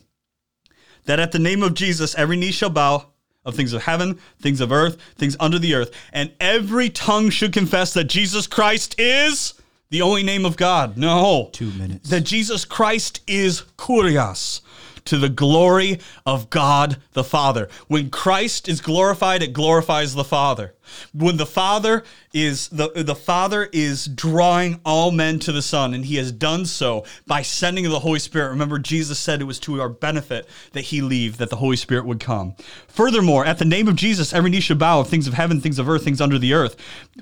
That at the name of Jesus, every knee shall bow, of things of heaven, things of earth, things under the earth, and every tongue should confess that Jesus Christ is the only name of God. No. Two minutes. That Jesus Christ is Kurios to the glory of God the Father. When Christ is glorified, it glorifies the Father. When the Father is the the Father is drawing all men to the Son, and He has done so by sending the Holy Spirit. Remember, Jesus said it was to our benefit that He leave, that the Holy Spirit would come. Furthermore, at the name of Jesus, every knee should bow of things of heaven, things of earth, things under the earth.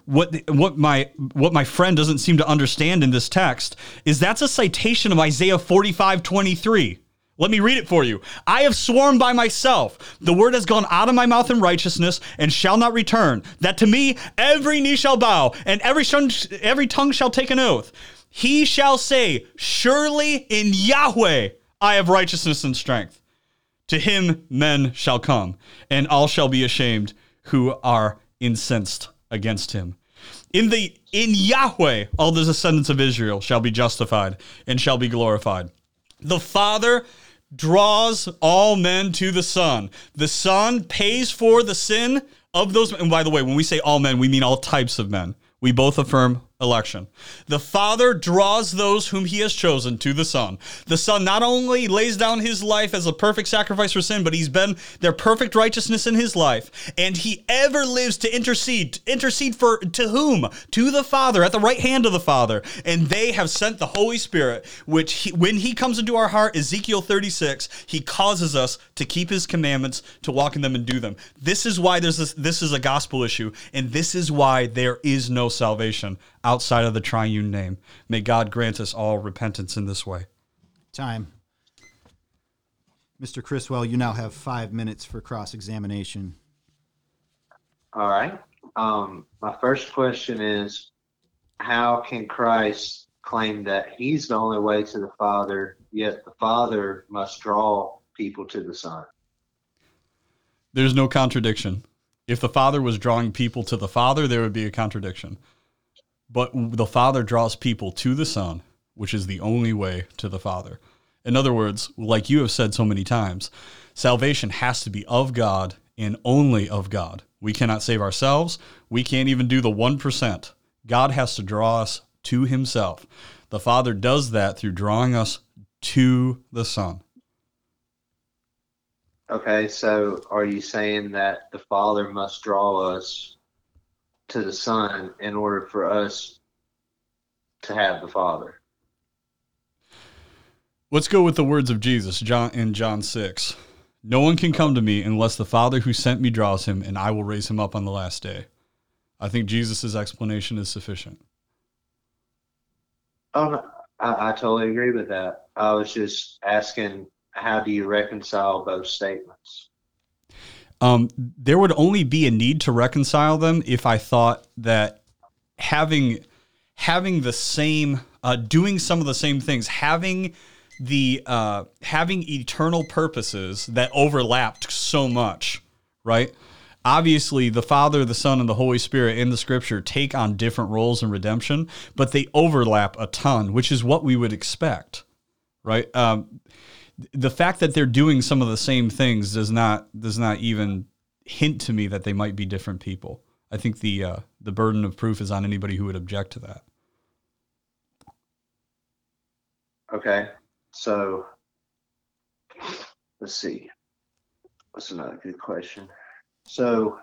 What what my what my friend doesn't seem to understand in this text is that's a citation of Isaiah 45, 23. Let me read it for you. I have sworn by myself, the word has gone out of my mouth in righteousness and shall not return, that to me every knee shall bow and every, every tongue shall take an oath. He shall say, Surely in Yahweh I have righteousness and strength. To him men shall come, and all shall be ashamed who are incensed against him. In the in Yahweh all the descendants of Israel shall be justified and shall be glorified. The Father draws all men to the Son. The Son pays for the sin of those. And by the way, when we say all men, we mean all types of men. We both affirm election. The Father draws those whom he has chosen to the Son. The Son not only lays down his life as a perfect sacrifice for sin, but he's been their perfect righteousness in his life, and he ever lives to intercede. Intercede for to whom? To the Father, at the right hand of the Father. And they have sent the Holy Spirit, which he, when he comes into our heart, Ezekiel 36, he causes us to keep his commandments, to walk in them and do them. This is why there's this this is a gospel issue, and this is why there is no salvation outside of the triune name. May God grant us all repentance in this way. Time. Mr. Criswell, you now have five minutes for cross examination. All right. Um, my first question is how can Christ claim that he's the only way to the Father, yet the Father must draw people to the Son? There's no contradiction. If the Father was drawing people to the Father, there would be a contradiction. But the Father draws people to the Son, which is the only way to the Father. In other words, like you have said so many times, salvation has to be of God and only of God. We cannot save ourselves. We can't even do the 1%. God has to draw us to himself. The Father does that through drawing us to the Son. Okay, so are you saying that the Father must draw us to the Son in order for us to have the Father? Let's go with the words of Jesus John in John 6. No one can come to me unless the Father who sent me draws him, and I will raise him up on the last day. I think Jesus' explanation is sufficient. Oh, I, I totally agree with that. I was just asking, how do you reconcile both statements? Um, there would only be a need to reconcile them if I thought that having having the same, uh, doing some of the same things, having the uh, having eternal purposes that overlapped so much, right? Obviously, the Father, the Son, and the Holy Spirit in the Scripture take on different roles in redemption, but they overlap a ton, which is what we would expect, right? Um, the fact that they're doing some of the same things does not does not even hint to me that they might be different people. I think the uh, the burden of proof is on anybody who would object to that. Okay, so let's see. That's another good question? So,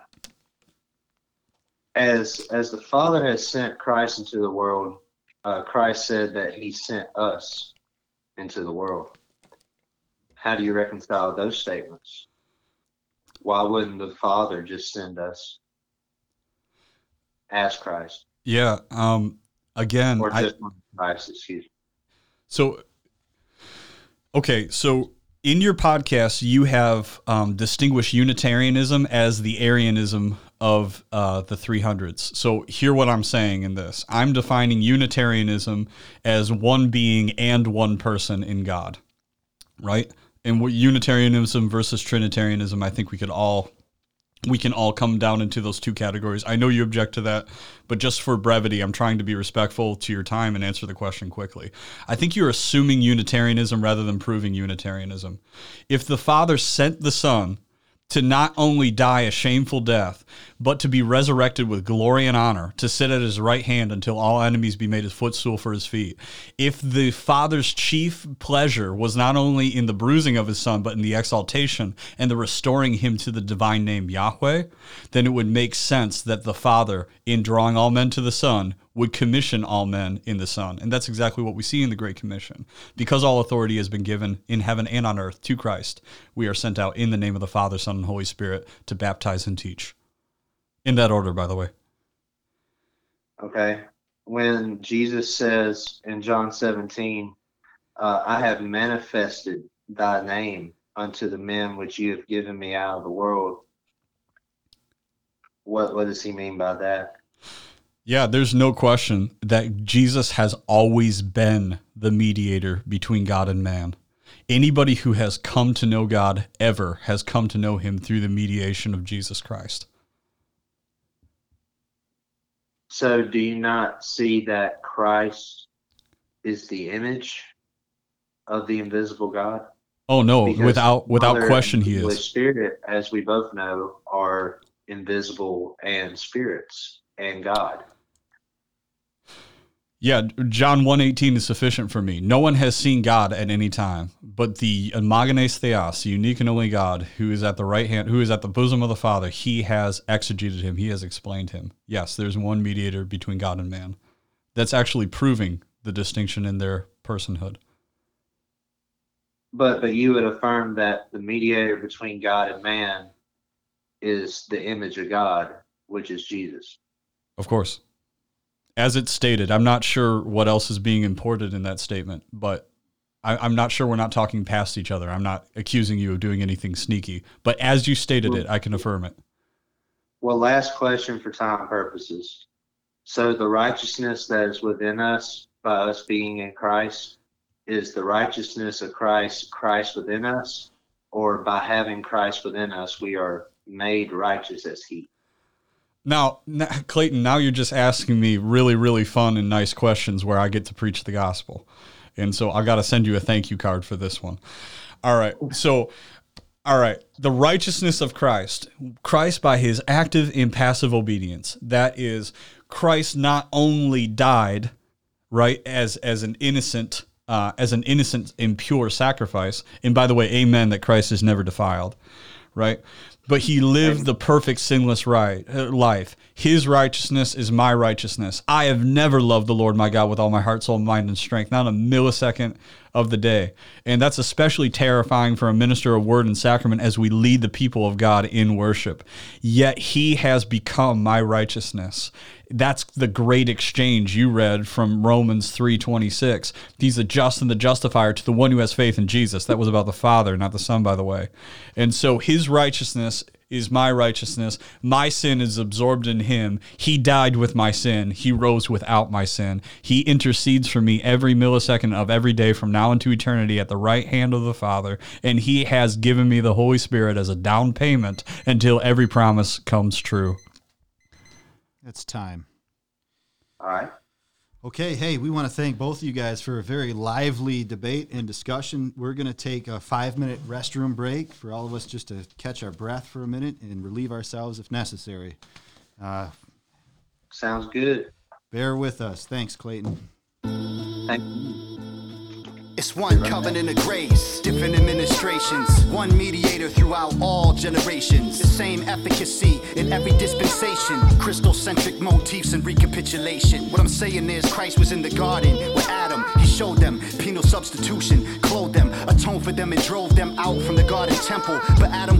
as as the Father has sent Christ into the world, uh, Christ said that He sent us into the world. How do you reconcile those statements? Why wouldn't the Father just send us as Christ Yeah. Um, again, or I, Christ? Excuse me. So, okay, so in your podcast, you have um, distinguished Unitarianism as the Arianism of uh, the 300s. So, hear what I'm saying in this I'm defining Unitarianism as one being and one person in God, right? And what Unitarianism versus Trinitarianism, I think we could all we can all come down into those two categories. I know you object to that, but just for brevity, I'm trying to be respectful to your time and answer the question quickly. I think you're assuming Unitarianism rather than proving Unitarianism. If the Father sent the Son to not only die a shameful death, but to be resurrected with glory and honor, to sit at his right hand until all enemies be made his footstool for his feet. If the Father's chief pleasure was not only in the bruising of his Son, but in the exaltation and the restoring him to the divine name Yahweh, then it would make sense that the Father, in drawing all men to the Son, would commission all men in the Son. And that's exactly what we see in the Great Commission. Because all authority has been given in heaven and on earth to Christ, we are sent out in the name of the Father, Son, and Holy Spirit to baptize and teach. In that order, by the way. Okay. When Jesus says in John 17, uh, I have manifested thy name unto the men which you have given me out of the world. What what does he mean by that? Yeah, there's no question that Jesus has always been the mediator between God and man. Anybody who has come to know God ever has come to know him through the mediation of Jesus Christ. So do you not see that Christ is the image of the invisible God? Oh no, Because without without Father question he is. Spirit, as we both know, are invisible and spirits and God. Yeah, John 118 is sufficient for me. No one has seen God at any time, but the Monogenes Theos, the unique and only God, who is at the right hand, who is at the bosom of the Father, he has exegeted him, he has explained him. Yes, there's one mediator between God and man. That's actually proving the distinction in their personhood. But but you would affirm that the mediator between God and man is the image of God, which is Jesus. Of course. As it's stated, I'm not sure what else is being imported in that statement, but I, am not sure we're not talking past each other. I'm not accusing you of doing anything sneaky, but as you stated it, I can affirm it. Well, last question for time purposes. So the righteousness that is within us by us being in Christ is the righteousness of Christ, Christ within us, or by having Christ within us, we are made righteous as He. Now, Clayton, now you're just asking me really, really fun and nice questions where I get to preach the gospel. And so I got to send you a thank you card for this one. All right. So, all right. The righteousness of Christ, Christ by his active and passive obedience, that is, Christ not only died, right, as, as an innocent uh, as an innocent and pure sacrifice. And by the way, amen that Christ is never defiled, right? But he lived the perfect sinless right uh, life. His righteousness is my righteousness. I have never loved the Lord my God with all my heart, soul, mind, and strength, not a millisecond of the day. And that's especially terrifying for a minister of word and sacrament as we lead the people of God in worship. Yet he has become my righteousness that's the great exchange you read from Romans 3:26. He's the just and the justifier to the one who has faith in Jesus. That was about the Father, not the Son, by the way. And so his righteousness is my righteousness. My sin is absorbed in him. He died with my sin. He rose without my sin. He intercedes for me every millisecond of every day from now into eternity at the right hand of the Father. And he has given me the Holy Spirit as a down payment until every promise comes true. It's time. All right. Okay, hey, we want to thank both of you guys for a very lively debate and discussion. We're going to take a five minute restroom break for all of us just to catch our breath for a minute and relieve ourselves if necessary. Uh, Sounds good. Bear with us. Thanks, Clayton. Thank you. It's one covenant of grace, different administrations, one mediator throughout all generations. The same efficacy in every dispensation, Christocentric motifs and recapitulation. What I'm saying is, Christ was in the garden with Adam. He showed them penal substitution, clothed them, atoned for them, and drove them out from the garden temple. But Adam